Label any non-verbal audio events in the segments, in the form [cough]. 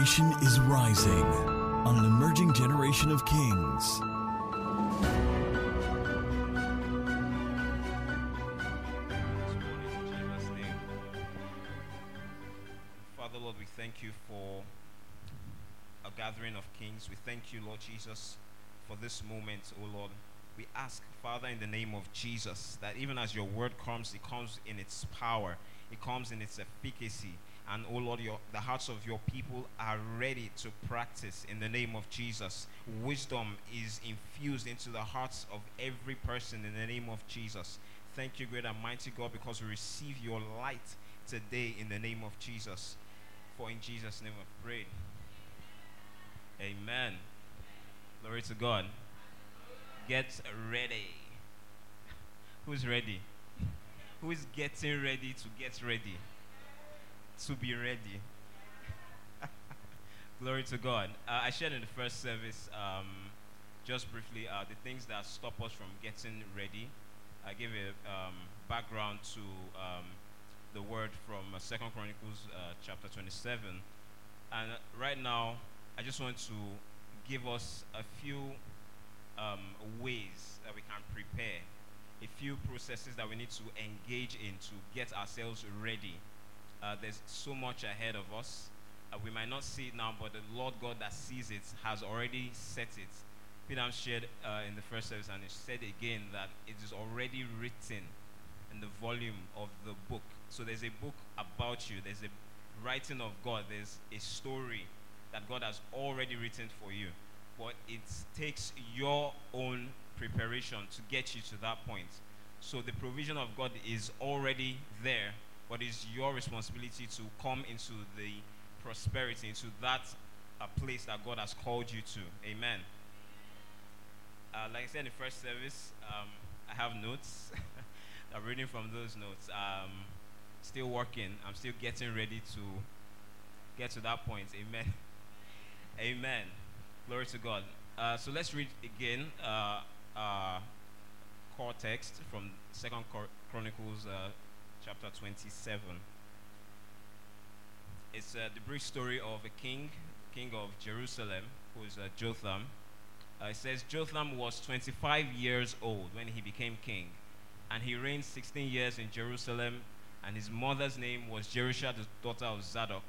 generation is rising on an emerging generation of kings. Father, Lord, we thank you for a gathering of kings. We thank you, Lord Jesus, for this moment, oh Lord. We ask, Father, in the name of Jesus, that even as your word comes, it comes in its power, it comes in its efficacy. And, oh Lord, your, the hearts of your people are ready to practice in the name of Jesus. Wisdom is infused into the hearts of every person in the name of Jesus. Thank you, great and mighty God, because we receive your light today in the name of Jesus. For in Jesus' name we pray. Amen. Glory to God. Get ready. [laughs] Who's ready? Who is getting ready to get ready? To be ready. [laughs] Glory to God. Uh, I shared in the first service, um, just briefly, uh, the things that stop us from getting ready. I gave a um, background to um, the word from uh, Second Chronicles uh, chapter 27, and uh, right now I just want to give us a few um, ways that we can prepare, a few processes that we need to engage in to get ourselves ready. Uh, there's so much ahead of us. Uh, we might not see it now, but the Lord God that sees it has already set it. Peter shared uh, in the first service, and he said again that it is already written in the volume of the book. So there's a book about you. There's a writing of God. There's a story that God has already written for you. But it takes your own preparation to get you to that point. So the provision of God is already there, but it's your responsibility to come into the prosperity, into that uh, place that God has called you to. Amen. Uh, like I said in the first service, um, I have notes. [laughs] I'm reading from those notes. Um, still working. I'm still getting ready to get to that point. Amen. [laughs] Amen. Glory to God. Uh, so let's read again uh, uh, core text from Second Chronicles uh, chapter 27. It's uh, the brief story of a king, king of Jerusalem, who is uh, Jotham. it says Jotham was 25 years old when he became king, and he reigned 16 years in Jerusalem. And his mother's name was Jerusha, the daughter of Zadok.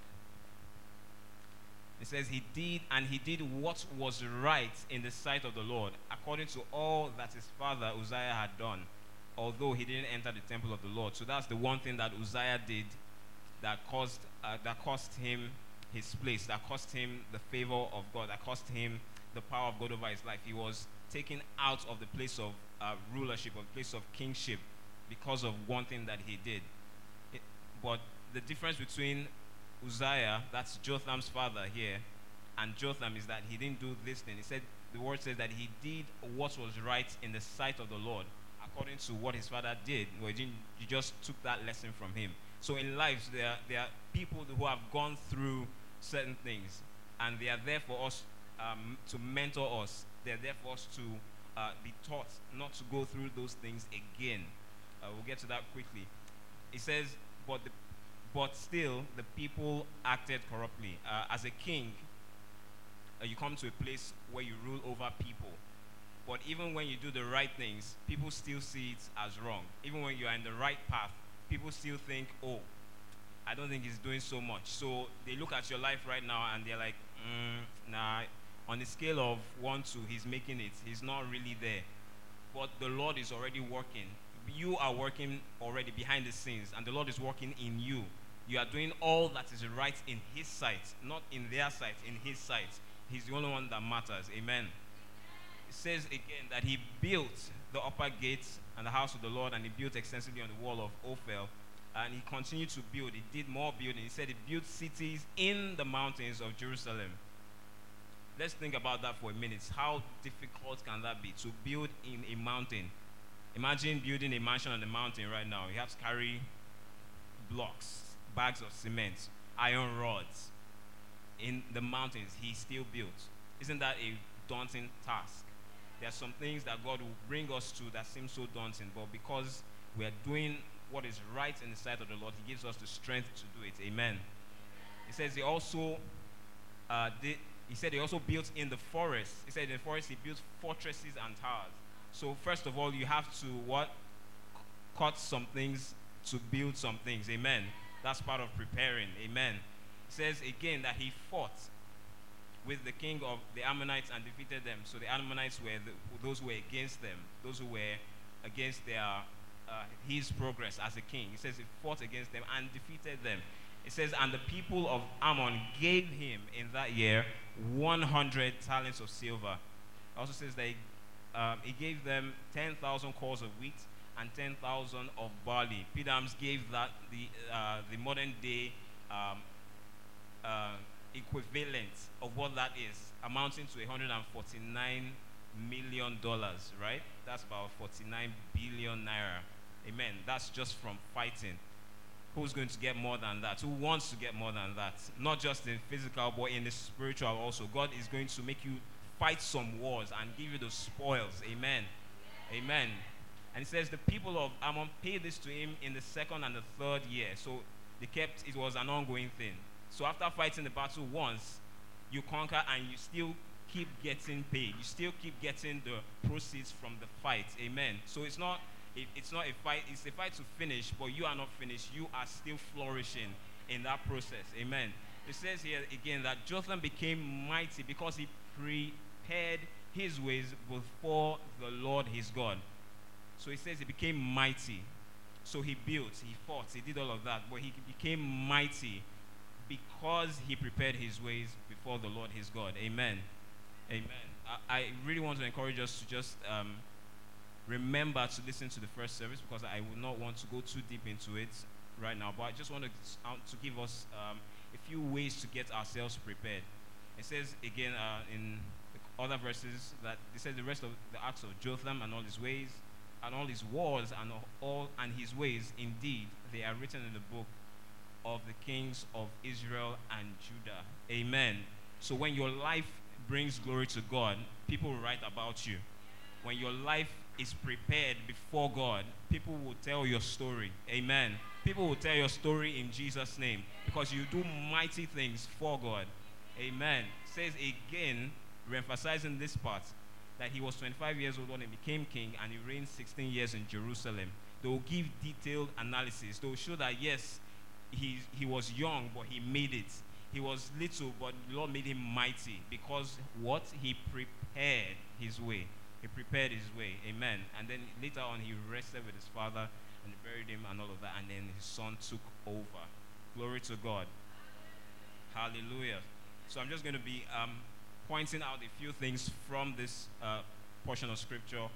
It says he did, and he did what was right in the sight of the Lord, according to all that his father Uzziah had done, although he didn't enter the temple of the Lord. So that's the one thing that Uzziah did that caused uh, that cost him his place, that cost him the favor of God, that cost him the power of God over his life. He was taken out of the place of uh, rulership, of place of kingship, because of one thing that he did. It, but the difference between Uzziah, that's Jotham's father here, and Jotham is that he didn't do this thing. He said, the word says that he did what was right in the sight of the Lord, according to what his father did. Well, he, he just took that lesson from him. So in life, there are, there are people who have gone through certain things, and they are there for us um, to mentor us. They're there for us to uh, be taught not to go through those things again. Uh, we'll get to that quickly. It says, but the but still the people acted corruptly. Uh, as a king, uh, you come to a place where you rule over people. But even when you do the right things, people still see it as wrong. Even when you are in the right path, people still think, oh, I don't think he's doing so much. So they look at your life right now and they're like, mm, nah, on the scale of one to he's making it, he's not really there. But the Lord is already working. You are working already behind the scenes, and the Lord is working in you you are doing all that is right in His sight, not in their sight, in His sight. He's the only one that matters. Amen. Says again that He built the upper gates and the house of the Lord, and He built extensively on the wall of Ophel. And He continued to build. He did more building. He said He built cities in the mountains of Jerusalem. Let's think about that for a minute. How difficult can that be to build in a mountain? Imagine building a mansion on the mountain right now. You have to carry blocks bags of cement, iron rods in the mountains he still built. Isn't that a daunting task? There are some things that God will bring us to that seem so daunting, but because we are doing what is right in the sight of the Lord, He gives us the strength to do it. Amen. He says He also uh, they, he said he also built in the forest. He said in the forest he built fortresses and towers. So first of all, you have to what? Cut some things to build some things. Amen. That's part of preparing. Amen. It says again that he fought with the king of the Ammonites and defeated them. So the Ammonites were the, those who were against them, those who were against their uh, his progress as a king. He says he fought against them and defeated them. It says, and the people of Ammon gave him in that year 100 talents of silver. It also says that he, um, he gave them 10,000 kors of wheat and 10,000 of barley. Pedams gave that the, uh, the modern day um, uh, equivalent of what that is, amounting to 149 million dollars, right? That's about 49 billion naira. Amen. That's just from fighting. Who's going to get more than that? Who wants to get more than that? Not just in physical, but in the spiritual also. God is going to make you fight some wars and give you the spoils. Amen. Amen. And it says the people of Ammon paid this to him in the second and the third year. So they kept it was an ongoing thing. So after fighting the battle once, you conquer and you still keep getting paid. You still keep getting the proceeds from the fight. Amen. So it's not it, it's not a fight, it's a fight to finish, but you are not finished. You are still flourishing in that process. Amen. It says here again that Jotham became mighty because he prepared his ways before the Lord his God. So he says he became mighty. So he built, he fought, he did all of that, but he became mighty because he prepared his ways before the Lord his God. Amen. Amen. I, I really want to encourage us to just um, remember to listen to the first service because I would not want to go too deep into it right now. But I just want to, uh, to give us um, a few ways to get ourselves prepared. It says again uh, in other verses that it says the rest of the acts of Jotham and all his ways and all his wars and all and his ways indeed they are written in the book of the kings of Israel and Judah. Amen. So when your life brings glory to God, people will write about you. When your life is prepared before God, people will tell your story. Amen. People will tell your story in Jesus' name because you do mighty things for God. Amen. Says again, re-emphasizing this part, that he was 25 years old when he became king and he reigned 16 years in Jerusalem. They will give detailed analysis. They will show that yes, he, he was young, but he made it. He was little, but the Lord made him mighty because what? He prepared his way. He prepared his way. Amen. And then later on, he rested with his father and buried him and all of that. And then his son took over. Glory to God. Hallelujah. So I'm just going to be um, pointing out a few things from this uh, portion of scripture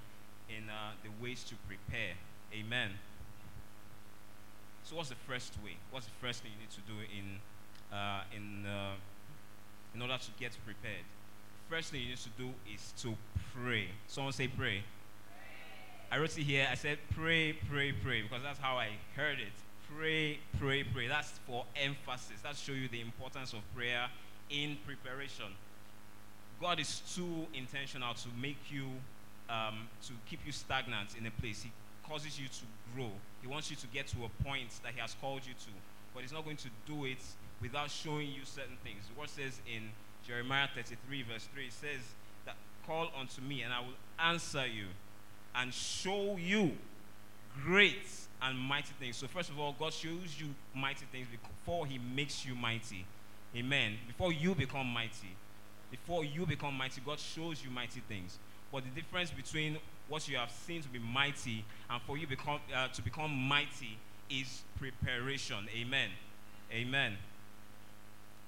in uh, the ways to prepare. Amen. So what's the first way? What's the first thing you need to do in uh, in uh, in order to get prepared? first thing you need to do is to pray. Someone say pray. I wrote it here. I said pray, pray, pray because that's how I heard it. Pray, pray, pray. That's for emphasis. That show you the importance of prayer in preparation. God is too intentional to make you, um, to keep you stagnant in a place. He causes you to grow. He wants you to get to a point that He has called you to. But He's not going to do it without showing you certain things. The word says in Jeremiah 33, verse 3 it says that call unto me and I will answer you and show you great and mighty things. So, first of all, God shows you mighty things before He makes you mighty. Amen. Before you become mighty. Before you become mighty, God shows you mighty things. But the difference between what you have seen to be mighty and for you become, uh, to become mighty is preparation. Amen. Amen.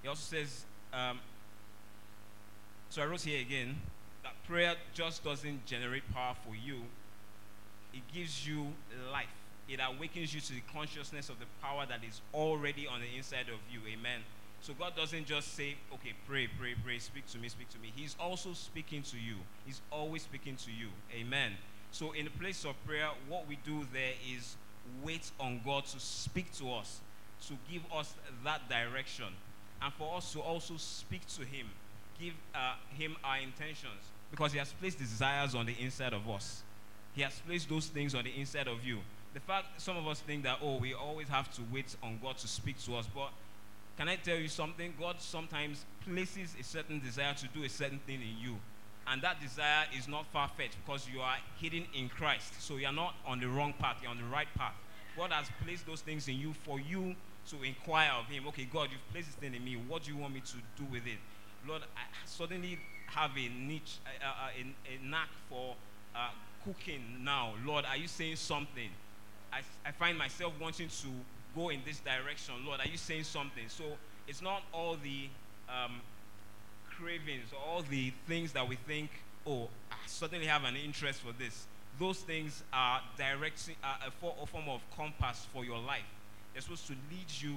He also says, um, so I wrote here again that prayer just doesn't generate power for you, it gives you life. It awakens you to the consciousness of the power that is already on the inside of you. Amen. So God doesn't just say, okay, pray, pray, pray, speak to me, speak to me. He's also speaking to you. He's always speaking to you. Amen. So in the place of prayer, what we do there is wait on God to speak to us, to give us that direction, and for us to also speak to Him give uh, him our intentions because he has placed desires on the inside of us. He has placed those things on the inside of you. The fact some of us think that, oh, we always have to wait on God to speak to us, but Can I tell you something? God sometimes places a certain desire to do a certain thing in you. And that desire is not far fetched because you are hidden in Christ. So you're not on the wrong path, you're on the right path. God has placed those things in you for you to inquire of Him. Okay, God, you've placed this thing in me. What do you want me to do with it? Lord, I suddenly have a niche, a, a, a knack for uh, cooking now. Lord, are you saying something? I, I find myself wanting to go in this direction. Lord, are you saying something? So it's not all the um, cravings, all the things that we think, oh, I suddenly have an interest for this. Those things are directing a form of compass for your life. They're supposed to lead you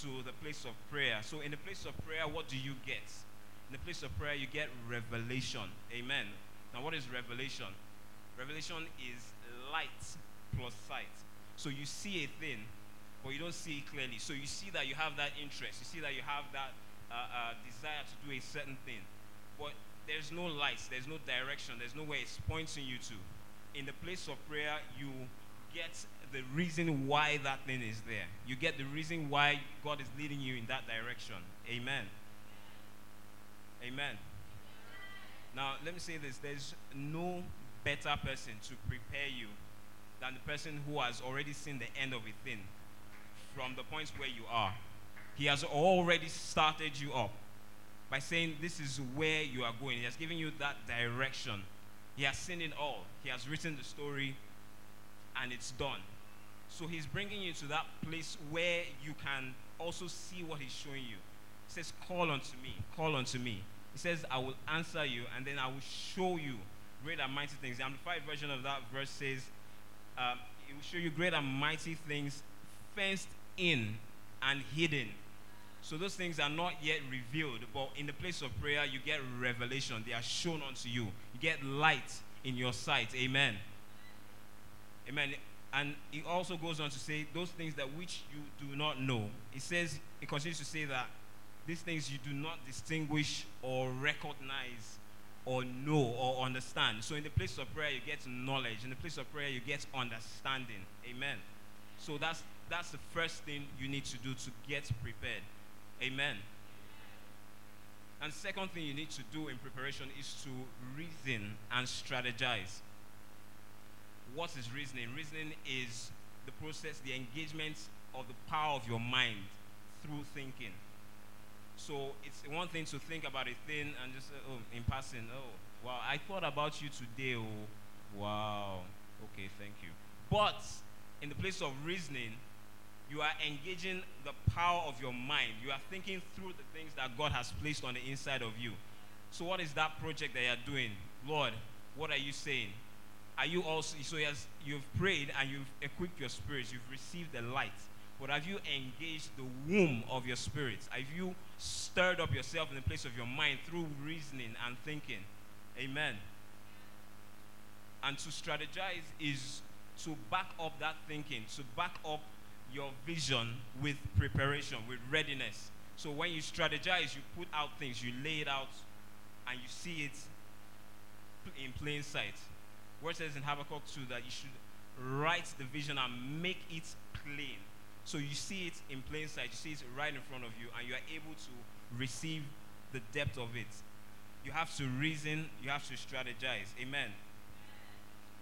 to the place of prayer. So in the place of prayer, what do you get? In the place of prayer, you get revelation. Amen. Now, what is revelation? Revelation is light plus sight. So you see a thing, but you don't see it clearly. So you see that you have that interest. You see that you have that uh, uh, desire to do a certain thing. But there's no light, there's no direction, there's nowhere it's pointing you to. In the place of prayer, you get the reason why that thing is there. You get the reason why God is leading you in that direction. Amen. Amen. Now, let me say this there's no better person to prepare you than the person who has already seen the end of a thing from the point where you are. He has already started you up by saying, This is where you are going. He has given you that direction. He has seen it all. He has written the story, and it's done. So he's bringing you to that place where you can also see what he's showing you. He says, Call unto me, call unto me. He says, I will answer you, and then I will show you great and mighty things. The Amplified version of that verse says, um, He will show you great and mighty things fenced in and hidden. So those things are not yet revealed, but in the place of prayer, you get revelation. They are shown unto you. You get light in your sight. Amen. Amen. And he also goes on to say, those things that which you do not know. He says, he continues to say that these things you do not distinguish or recognize or know or understand. So in the place of prayer, you get knowledge. In the place of prayer, you get understanding. Amen. So that's that's the first thing you need to do to get prepared. Amen. And second thing you need to do in preparation is to reason and strategize. What is reasoning? Reasoning is the process, the engagement of the power of your mind through thinking. So it's one thing to think about a thing and just, uh, oh, in passing, oh, wow, I thought about you today, oh, wow, okay, thank you. But in the place of reasoning, you are engaging the power of your mind. You are thinking through the things that God has placed on the inside of you. So, what is that project that you're doing? Lord, what are you saying? Are you also, so has, you've prayed and you've equipped your spirits, you've received the light. But have you engaged the womb of your spirit? Have you stirred up yourself in the place of your mind through reasoning and thinking? Amen. And to strategize is to back up that thinking, to back up your vision with preparation, with readiness. So when you strategize, you put out things, you lay it out, and you see it in plain sight. Word says in Habakkuk 2 that you should write the vision and make it plain. So you see it in plain sight, you see it right in front of you, and you are able to receive the depth of it. You have to reason, you have to strategize. Amen.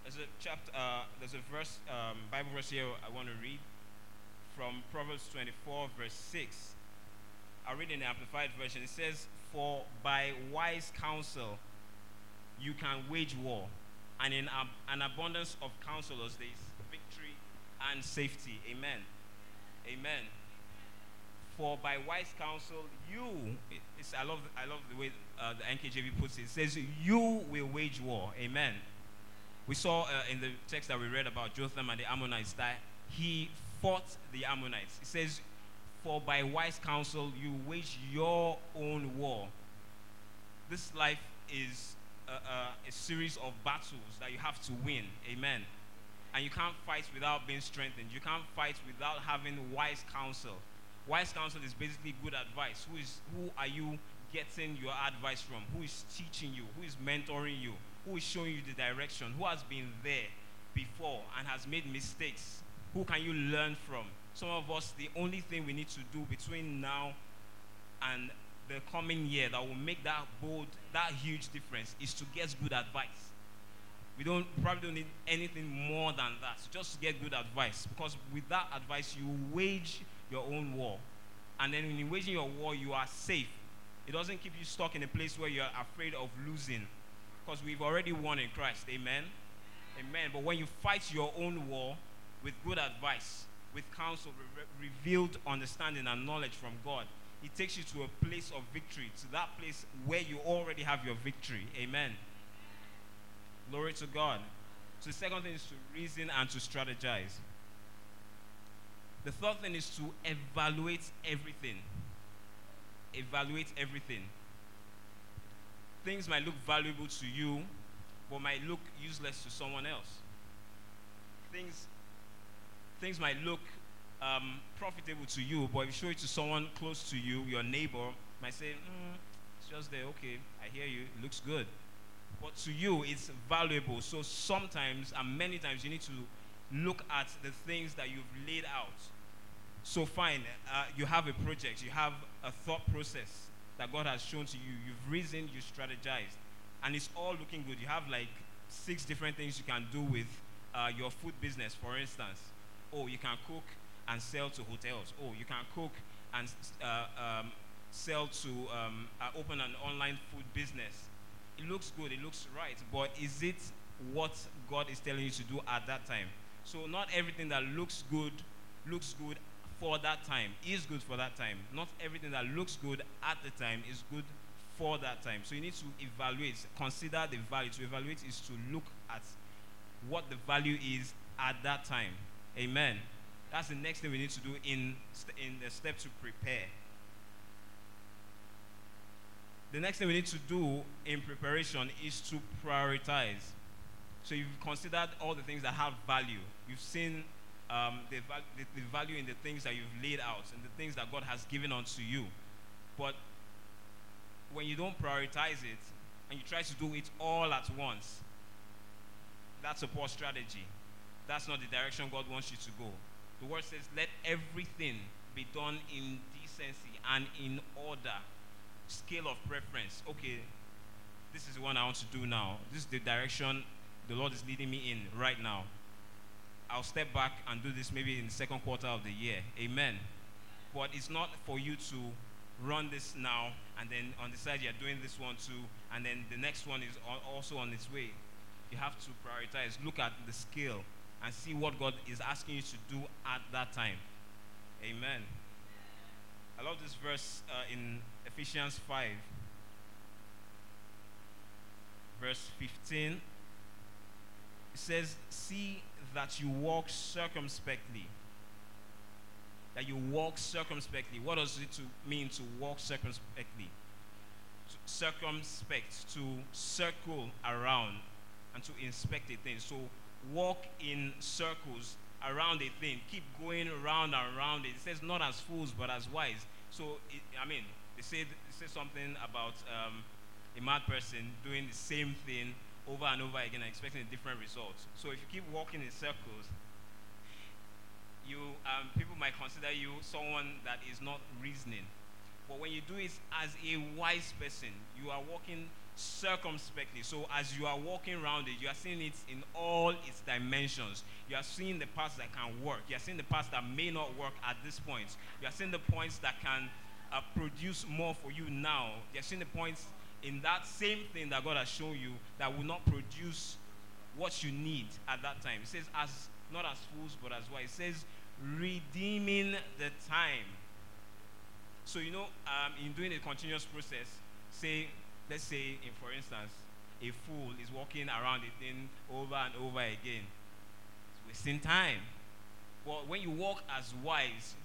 There's a chapter, uh, there's a verse, um, Bible verse here I want to read from Proverbs 24, verse 6. I read in the Amplified Version. It says, For by wise counsel you can wage war, and in ab- an abundance of counselors there is victory and safety. Amen. Amen. For by wise counsel you, it's, I, love, I love the way uh, the NKJV puts it. It says, You will wage war. Amen. We saw uh, in the text that we read about Jotham and the Ammonites that he fought the Ammonites. It says, For by wise counsel you wage your own war. This life is a, a, a, series of battles that you have to win. Amen. And you can't fight without being strengthened. You can't fight without having wise counsel. Wise counsel is basically good advice. Who is who are you getting your advice from? Who is teaching you? Who is mentoring you? Who is showing you the direction? Who has been there before and has made mistakes who can you learn from? Some of us, the only thing we need to do between now and the coming year that will make that bold, that huge difference is to get good advice. We don't probably don't need anything more than that. Just get good advice. Because with that advice, you wage your own war. And then when you're waging your war, you are safe. It doesn't keep you stuck in a place where you're afraid of losing. Because we've already won in Christ. Amen. Amen. But when you fight your own war with good advice, with counsel, re- revealed understanding and knowledge from God, it takes you to a place of victory, to that place where you already have your victory. Amen. Glory to God. So the second thing is to reason and to strategize. The third thing is to evaluate everything. Evaluate everything. Things might look valuable to you, but might look useless to someone else. Things, things might look um, profitable to you, but if you show it to someone close to you, your neighbor, might say, mm, it's just there, okay, I hear you, it looks good. But to you, it's valuable. So sometimes and many times you need to look at the things that you've laid out. So fine, uh, you have a project, you have a thought process that God has shown to you. You've reasoned, you strategized, and it's all looking good. You have like six different things you can do with uh, your food business, for instance. Oh, you can cook and sell to hotels. Oh, you can cook and uh, um, sell to um, uh, open an online food business it looks good, it looks right, but is it what God is telling you to do at that time? So not everything that looks good looks good for that time is good for that time. Not everything that looks good at the time is good for that time. So you need to evaluate, consider the value. To evaluate is to look at what the value is at that time. Amen. That's the next thing we need to do in, in the step to prepare the next thing we need to do in preparation is to prioritize. So you've considered all the things that have value. You've seen um, the, the, the, value in the things that you've laid out and the things that God has given unto you. But when you don't prioritize it and you try to do it all at once, that's a poor strategy. That's not the direction God wants you to go. The word says, let everything be done in decency and in order scale of preference. Okay, this is one I want to do now. This is the direction the Lord is leading me in right now. I'll step back and do this maybe in the second quarter of the year. Amen. But it's not for you to run this now and then on the side you're doing this one too and then the next one is also on its way. You have to prioritize. Look at the scale and see what God is asking you to do at that time. Amen. I love this verse uh, in Ephesians 5, verse 15. It says, See that you walk circumspectly. That you walk circumspectly. What does it to mean to walk circumspectly? To circumspect, to circle around, and to inspect a thing. So walk in circles around a thing. Keep going around and around it. It says not as fools but as wise. So it, I mean, they say, they something about um, a mad person doing the same thing over and over again and expecting a different result. So if you keep walking in circles, you um, people might consider you someone that is not reasoning. But when you do it as a wise person, you are walking circumspectly. So as you are walking around it, you are seeing it in all its dimensions. You are seeing the parts that can work. You are seeing the parts that may not work at this point. You are seeing the points that can uh, produce more for you now. You are seeing the points in that same thing that God has shown you that will not produce what you need at that time. It says, as not as fools, but as wise. It says, redeeming the time. So, you know, um, in doing a continuous process, say, let's say, for instance, a fool is walking around a thing over and over again. It's wasting time. But when you walk as wise,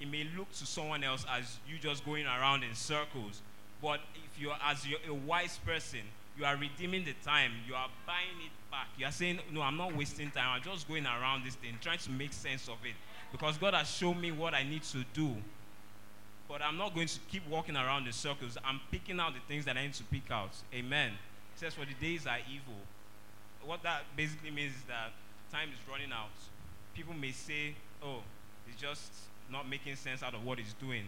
it may look to someone else as you just going around in circles. But if you're as you're a wise person, you are redeeming the time. You are buying it back. You are saying, No, I'm not wasting time. I'm just going around this thing, trying to make sense of it. Because God has shown me what I need to do. But I'm not going to keep walking around in circles. I'm picking out the things that I need to pick out. Amen. It says, For the days are evil. What that basically means is that time is running out. People may say, Oh, it's just not making sense out of what he's doing.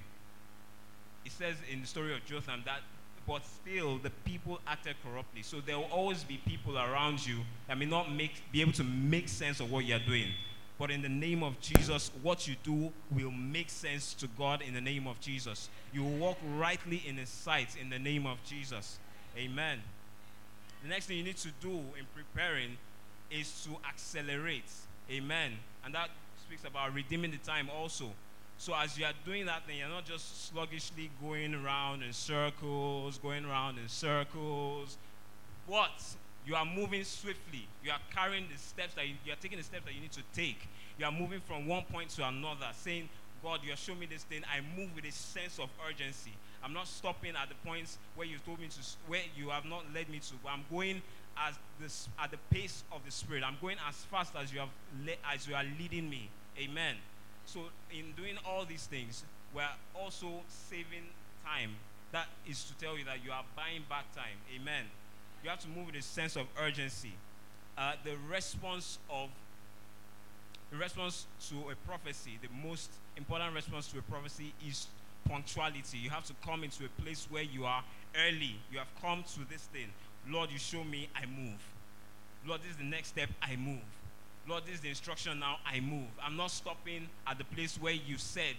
it says in the story of Jotham that, but still the people acted corruptly. So there will always be people around you that may not make, be able to make sense of what you're doing. But in the name of Jesus, what you do will make sense to God in the name of Jesus. You will walk rightly in His sight in the name of Jesus. Amen. The next thing you need to do in preparing is to accelerate. Amen. And that speaks about redeeming the time also. So as you are doing that then you're not just sluggishly going around in circles, going around in circles. But you are moving swiftly. You are carrying the steps that you, you are taking the steps that you need to take. You are moving from one point to another, saying, God, you are showing me this thing. I move with a sense of urgency. I'm not stopping at the points where you told me to, where you have not led me to, but I'm going as this at the pace of the Spirit. I'm going as fast as you have le- as you are leading me. Amen. So in doing all these things, we're also saving time. That is to tell you that you are buying back time. Amen. You have to move with a sense of urgency. Uh, the response of the response to a prophecy, the most important response to a prophecy is punctuality. You have to come into a place where you are early. You have come to this thing. Lord, you show me, I move. Lord, this is the next step, I move. Lord, this is the instruction now, I move. I'm not stopping at the place where you said.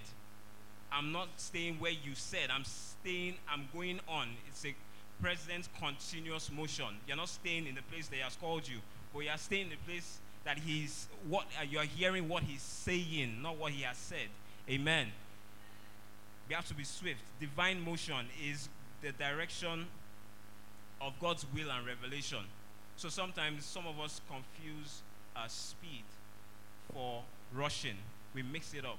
I'm not staying where you said. I'm staying, I'm going on. It's a present continuous motion. You're not staying in the place that He has called you, but you are staying in the place that He's what uh, you are hearing what He's saying, not what He has said. Amen. We have to be swift. Divine motion is the direction of God's will and revelation. So sometimes some of us confuse uh, speed for rushing. We mix it up.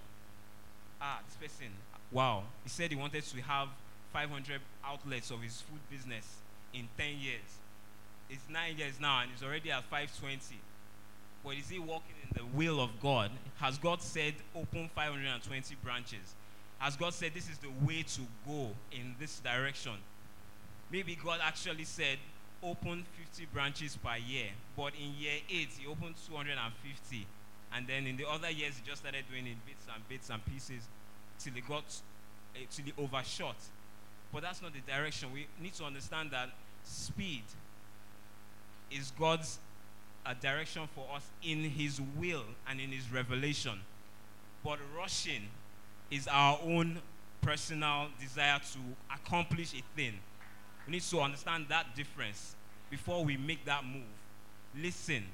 Ah, this person, wow, he said he wanted to have 500 outlets of his food business in 10 years. It's nine years now and he's already at 520. But is he walking in the will of God? Has God said open 520 branches? Has God said this is the way to go in this direction? Maybe God actually said open 50 branches per year, but in year 8 he opened 250. And then in the other years he just started doing it bits and bits and pieces till he got uh, till he overshot. But that's not the direction. We need to understand that speed is God's uh, direction for us in His will and in His revelation. But rushing is our own personal desire to accomplish a thing. We need to understand that difference before we make that move. Listen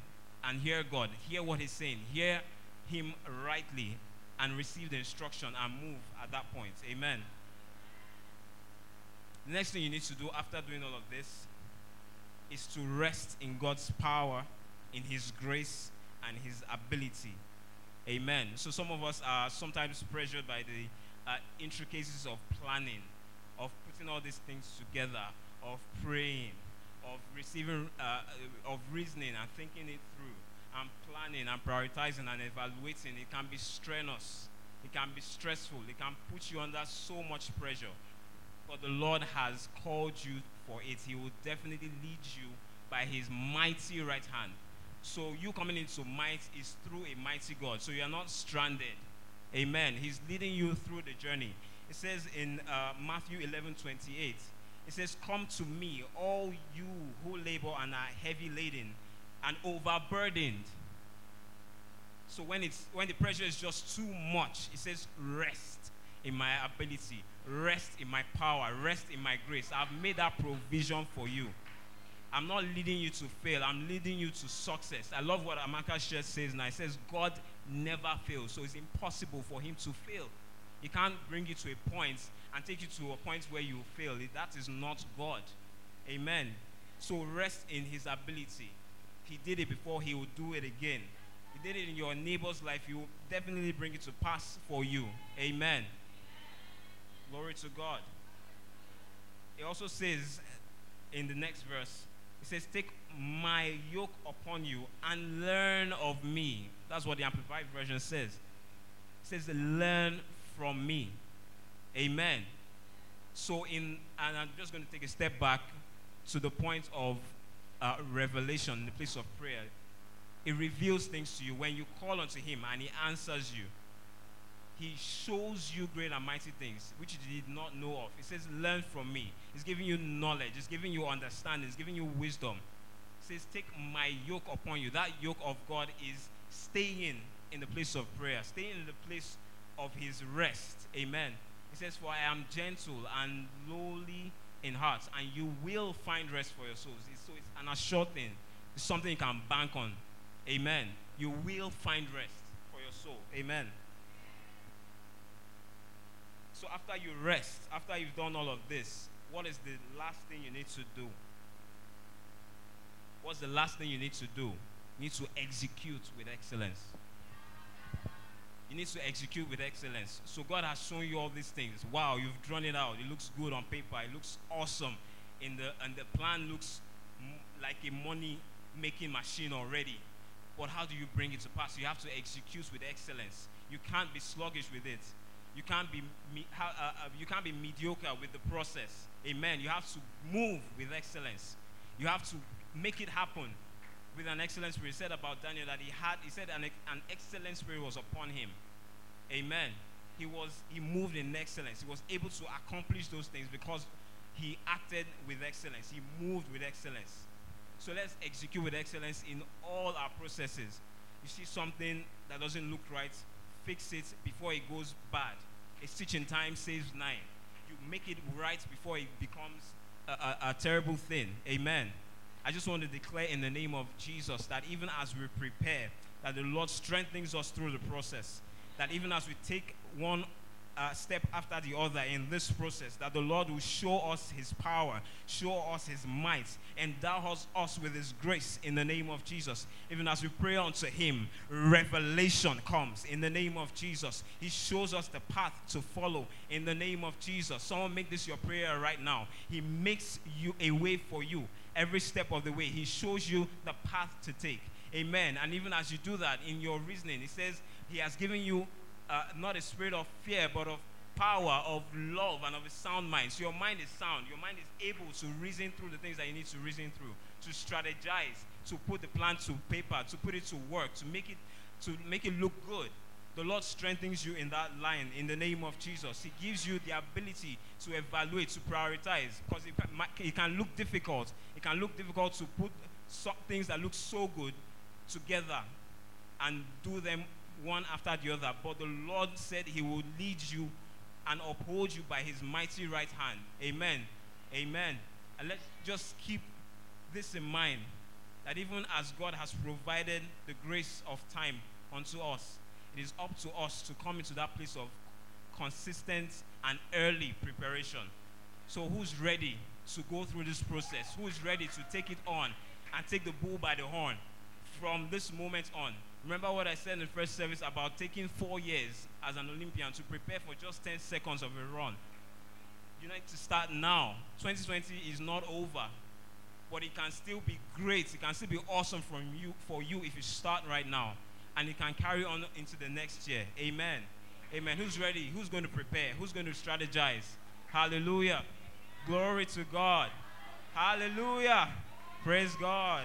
and hear God. Hear what He's saying. Hear Him rightly and receive the instruction and move at that point. Amen. The next thing you need to do after doing all of this is to rest in God's power, in His grace, and His ability. Amen. So some of us are sometimes pressured by the uh, intricacies of planning, of putting all these things together, of praying, of receiving, uh, of reasoning and thinking it through, and planning and prioritizing and evaluating. It can be strenuous. It can be stressful. It can put you under so much pressure. The Lord has called you for it. He will definitely lead you by his mighty right hand. So you coming into might is through a mighty God. So you are not stranded. Amen. He's leading you through the journey. It says in uh, Matthew 11 28, it says, Come to me, all you who labor and are heavy laden and overburdened. So when it's when the pressure is just too much, it says, Rest in my ability, rest in my power, rest in my grace. I've made that provision for you. I'm not leading you to fail. I'm leading you to success. I love what Amaka Shirt says now. He says God never fails. So it's impossible for him to fail. He can't bring you to a point and take you to a point where you fail. That is not God. Amen. So rest in his ability. He did it before, he will do it again. He did it in your neighbor's life, he will definitely bring it to pass for you. Amen. Glory to God. It also says in the next verse, it says, Take my yoke upon you and learn of me. That's what the Amplified Version says. It says, Learn from me. Amen. So, in, and I'm just going to take a step back to the point of uh, revelation, the place of prayer. It reveals things to you when you call unto Him and He answers you. He shows you great and mighty things which you did not know of. He says, Learn from me. He's giving you knowledge, He's giving you understanding, He's giving you wisdom. He says, Take my yoke upon you. That yoke of God is staying in the place of prayer, staying in the place of His rest. Amen. He says, For I am gentle and lowly in heart, and you will find rest for your souls. So it's an assured thing. It's something you can bank on. Amen. You will find rest for your soul. Amen. So after you rest, after you've done all of this, what is the last thing you need to do? What's the last thing you need to do? You need to execute with excellence. You need to execute with excellence. So God has shown you all these things. Wow, you've drawn it out. It looks good on paper. It looks awesome. In the and the plan looks like a money making machine already. But how do you bring it to pass? You have to execute with excellence. You can't be sluggish with it. You can't be me, uh, uh, you can't be mediocre with the process. Amen. You have to move with excellence. You have to make it happen with an excellent spirit. He said about Daniel that he had, he said an, an excellent spirit was upon him. Amen. He was, he moved in excellence. He was able to accomplish those things because he acted with excellence. He moved with excellence. So let's execute with excellence in all our processes. You see something that doesn't look right, fix it before it goes bad. A stitch in time saves nine. You make it right before it becomes a, a, a terrible thing. Amen. I just want to declare in the name of Jesus that even as we prepare, that the Lord strengthens us through the process. That even as we take one uh, step after the other in this process, that the Lord will show us His power, show us His might, endow us, us with His grace in the name of Jesus. Even as we pray unto Him, revelation comes in the name of Jesus. He shows us the path to follow in the name of Jesus. Someone make this your prayer right now. He makes you a way for you every step of the way. He shows you the path to take. Amen. And even as you do that in your reasoning, He says He has given you uh, not a spirit of fear, but of power, of love, and of a sound mind. So your mind is sound. Your mind is able to reason through the things that you need to reason through, to strategize, to put the plan to paper, to put it to work, to make it to make it look good. The Lord strengthens you in that line in the name of Jesus. He gives you the ability to evaluate, to prioritize, because it, it can look difficult. It can look difficult to put some things that look so good together and do them one after the other. But the Lord said He will lead you and uphold you by His mighty right hand. Amen. Amen. And let's just keep this in mind that even as God has provided the grace of time unto us, it is up to us to come into that place of consistent and early preparation. So, who's ready to go through this process? Who is ready to take it on and take the bull by the horn from this moment on? Remember what I said in the first service about taking four years as an Olympian to prepare for just 10 seconds of a run. You need to start now. 2020 is not over, but it can still be great. It can still be awesome from you, for you if you start right now and it can carry on into the next year. Amen. Amen. Who's ready? Who's going to prepare? Who's going to strategize? Hallelujah. Glory to God. Hallelujah. Praise God.